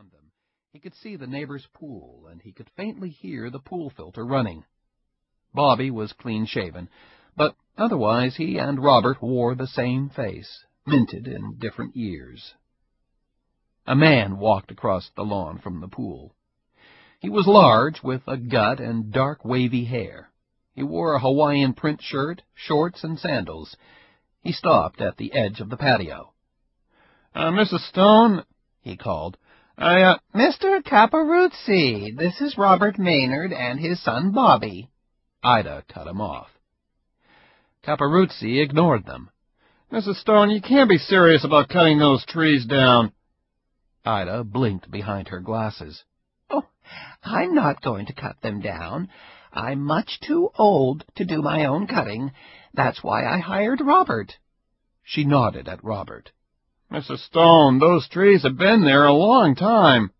beyond them, he could see the neighbor's pool, and he could faintly hear the pool filter running. Bobby was clean-shaven, but otherwise he and Robert wore the same face, minted in different years. A man walked across the lawn from the pool. He was large, with a gut and dark wavy hair. He wore a Hawaiian print shirt, shorts, and sandals. He stopped at the edge of the patio. Uh, Mrs. Stone, he called. I, uh... Mr. Caparuzzi, this is Robert Maynard and his son Bobby. Ida cut him off. Caparuzzi ignored them. Mrs. Stone, you can't be serious about cutting those trees down. Ida blinked behind her glasses. Oh, I'm not going to cut them down. I'm much too old to do my own cutting. That's why I hired Robert. She nodded at Robert. Mrs. Stone, those trees have been there a long time.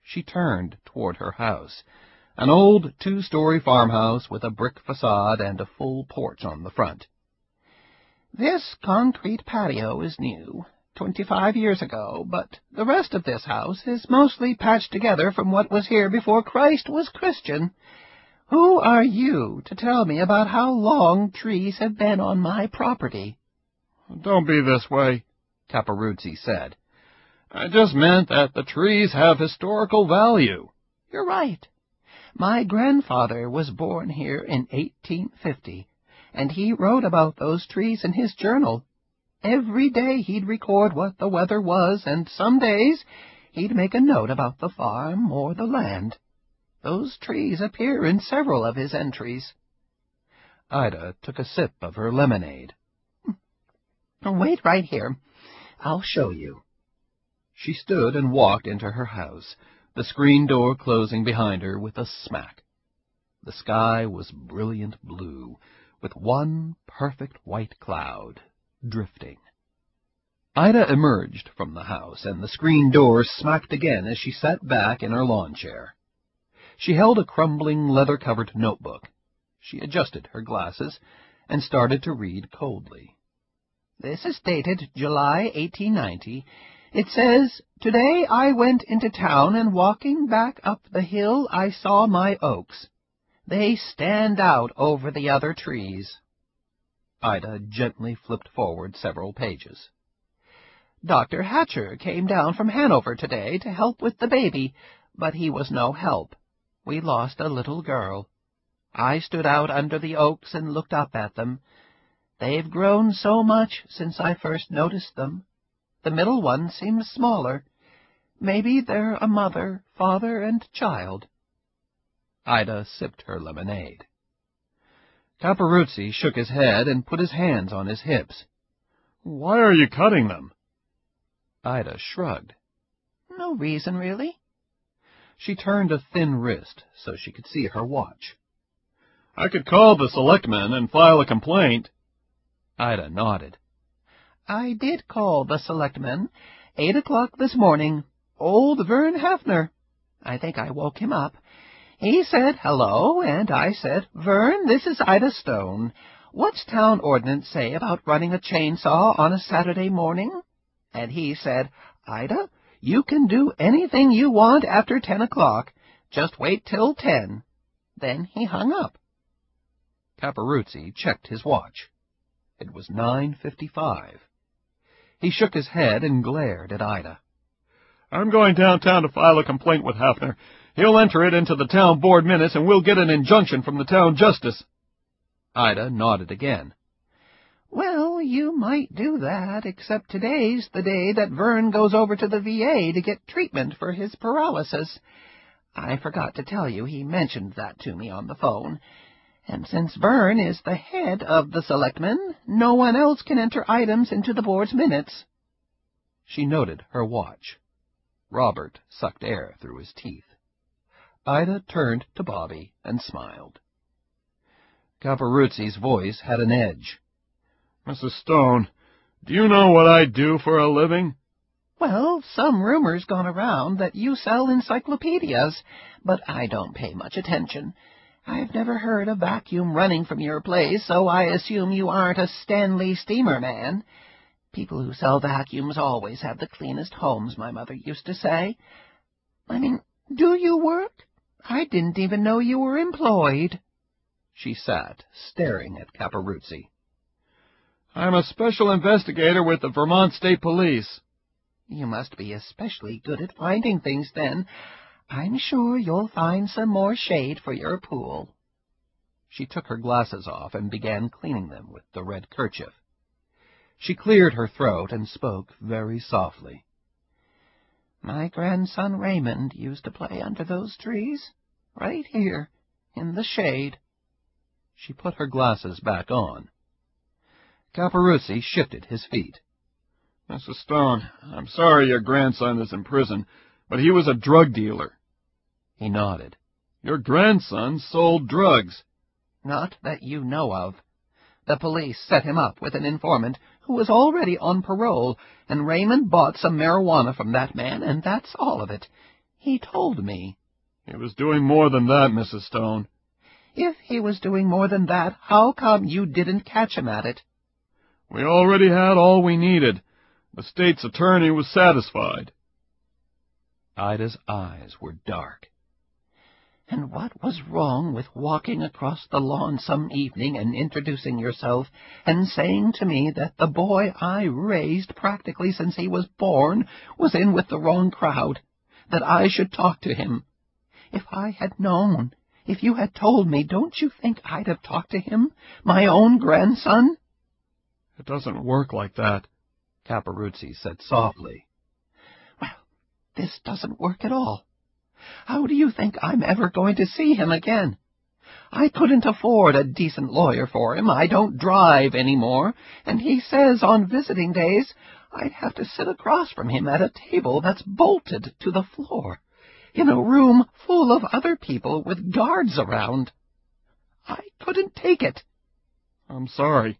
She turned toward her house, an old two-story farmhouse with a brick facade and a full porch on the front. This concrete patio is new, twenty-five years ago, but the rest of this house is mostly patched together from what was here before Christ was Christian. Who are you to tell me about how long trees have been on my property? Don't be this way. Caparuzzi said. I just meant that the trees have historical value. You're right. My grandfather was born here in 1850, and he wrote about those trees in his journal. Every day he'd record what the weather was, and some days he'd make a note about the farm or the land. Those trees appear in several of his entries. Ida took a sip of her lemonade. Wait right here. I'll show you. She stood and walked into her house, the screen door closing behind her with a smack. The sky was brilliant blue, with one perfect white cloud drifting. Ida emerged from the house, and the screen door smacked again as she sat back in her lawn chair. She held a crumbling, leather-covered notebook. She adjusted her glasses and started to read coldly. This is dated July 1890. It says, Today I went into town, and walking back up the hill I saw my oaks. They stand out over the other trees. Ida gently flipped forward several pages. Dr. Hatcher came down from Hanover today to help with the baby, but he was no help. We lost a little girl. I stood out under the oaks and looked up at them. They've grown so much since I first noticed them. The middle one seems smaller. Maybe they're a mother, father, and child. Ida sipped her lemonade. Caparuzzi shook his head and put his hands on his hips. Why are you cutting them? Ida shrugged. No reason, really. She turned a thin wrist so she could see her watch. I could call the selectmen and file a complaint. Ida nodded. I did call the selectmen. Eight o'clock this morning. Old Vern Hafner. I think I woke him up. He said hello, and I said, Vern, this is Ida Stone. What's town ordinance say about running a chainsaw on a Saturday morning? And he said, Ida, you can do anything you want after ten o'clock. Just wait till ten. Then he hung up. Caparuzzi checked his watch. It was 9.55. He shook his head and glared at Ida. I'm going downtown to file a complaint with Hafner. He'll enter it into the town board minutes, and we'll get an injunction from the town justice. Ida nodded again. Well, you might do that, except today's the day that Vern goes over to the VA to get treatment for his paralysis. I forgot to tell you he mentioned that to me on the phone. And since Vern is the head of the selectmen, no one else can enter items into the board's minutes. She noted her watch. Robert sucked air through his teeth. Ida turned to Bobby and smiled. Caparuzzi's voice had an edge. Mrs. Stone, do you know what I do for a living? Well, some rumor's gone around that you sell encyclopedias, but I don't pay much attention. I've never heard a vacuum running from your place, so I assume you aren't a Stanley steamer man. People who sell vacuums always have the cleanest homes, my mother used to say. I mean, do you work? I didn't even know you were employed. She sat, staring at Caporuzzi. I'm a special investigator with the Vermont State Police. You must be especially good at finding things, then. I'm sure you'll find some more shade for your pool. She took her glasses off and began cleaning them with the red kerchief. She cleared her throat and spoke very softly. My grandson Raymond used to play under those trees, right here, in the shade. She put her glasses back on. Caporuzzi shifted his feet. Mrs. Stone, I'm sorry your grandson is in prison, but he was a drug dealer. He nodded. Your grandson sold drugs. Not that you know of. The police set him up with an informant who was already on parole, and Raymond bought some marijuana from that man, and that's all of it. He told me. He was doing more than that, Mrs. Stone. If he was doing more than that, how come you didn't catch him at it? We already had all we needed. The state's attorney was satisfied. Ida's eyes were dark. And what was wrong with walking across the lawn some evening and introducing yourself and saying to me that the boy I raised practically since he was born was in with the wrong crowd, that I should talk to him? If I had known, if you had told me, don't you think I'd have talked to him, my own grandson? It doesn't work like that, Caporuzzi said softly. This doesn't work at all. How do you think I'm ever going to see him again? I couldn't afford a decent lawyer for him. I don't drive any more, and he says on visiting days I'd have to sit across from him at a table that's bolted to the floor, in a room full of other people with guards around. I couldn't take it. I'm sorry.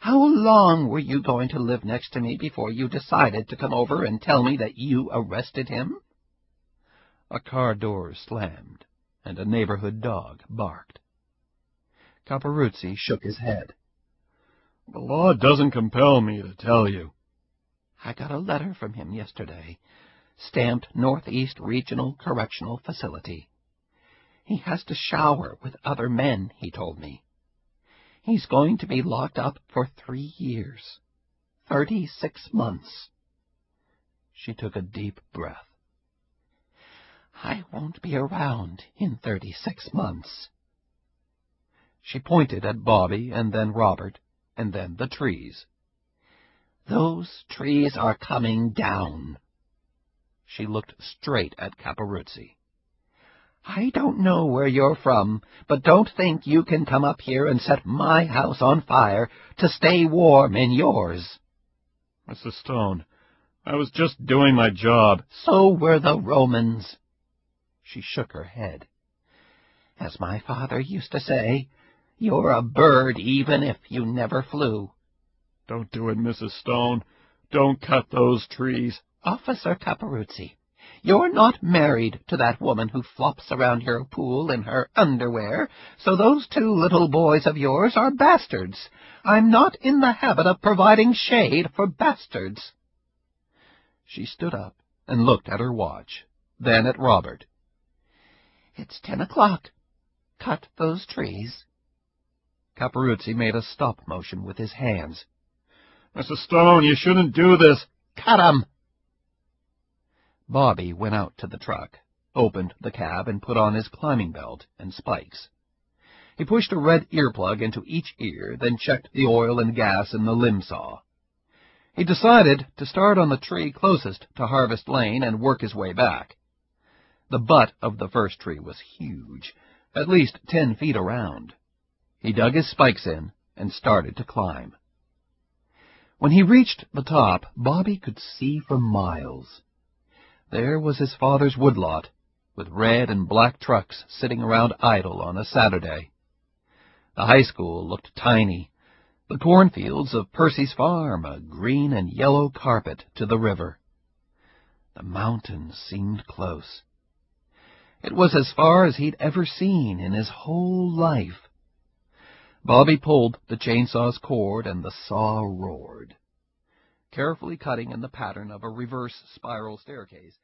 How long were you going to live next to me before you decided to come over and tell me that you arrested him? A car door slammed, and a neighborhood dog barked. Caporuzzi shook his head. The law doesn't compel me to tell you. I got a letter from him yesterday, stamped Northeast Regional Correctional Facility. He has to shower with other men, he told me. He's going to be locked up for three years. Thirty-six months. She took a deep breath. I won't be around in thirty-six months. She pointed at Bobby, and then Robert, and then the trees. Those trees are coming down. She looked straight at Caporuzzi. I don't know where you're from, but don't think you can come up here and set my house on fire to stay warm in yours. Mrs. Stone, I was just doing my job. So were the Romans. She shook her head. As my father used to say, you're a bird even if you never flew. Don't do it, Mrs. Stone. Don't cut those trees. Officer Caporuzzi, you're not married to that woman who flops around your pool in her underwear, so those two little boys of yours are bastards. I'm not in the habit of providing shade for bastards. She stood up and looked at her watch, then at Robert. It's ten o'clock. Cut those trees. Caporuzzi made a stop motion with his hands. Mrs. Stone, you shouldn't do this. Cut 'em! Bobby went out to the truck, opened the cab, and put on his climbing belt and spikes. He pushed a red earplug into each ear, then checked the oil and gas in the limb saw. He decided to start on the tree closest to Harvest Lane and work his way back. The butt of the first tree was huge, at least ten feet around. He dug his spikes in and started to climb. When he reached the top, Bobby could see for miles. There was his father's woodlot, with red and black trucks sitting around idle on a Saturday. The high school looked tiny, the cornfields of Percy's farm a green and yellow carpet to the river. The mountains seemed close. It was as far as he'd ever seen in his whole life. Bobby pulled the chainsaw's cord and the saw roared. Carefully cutting in the pattern of a reverse spiral staircase.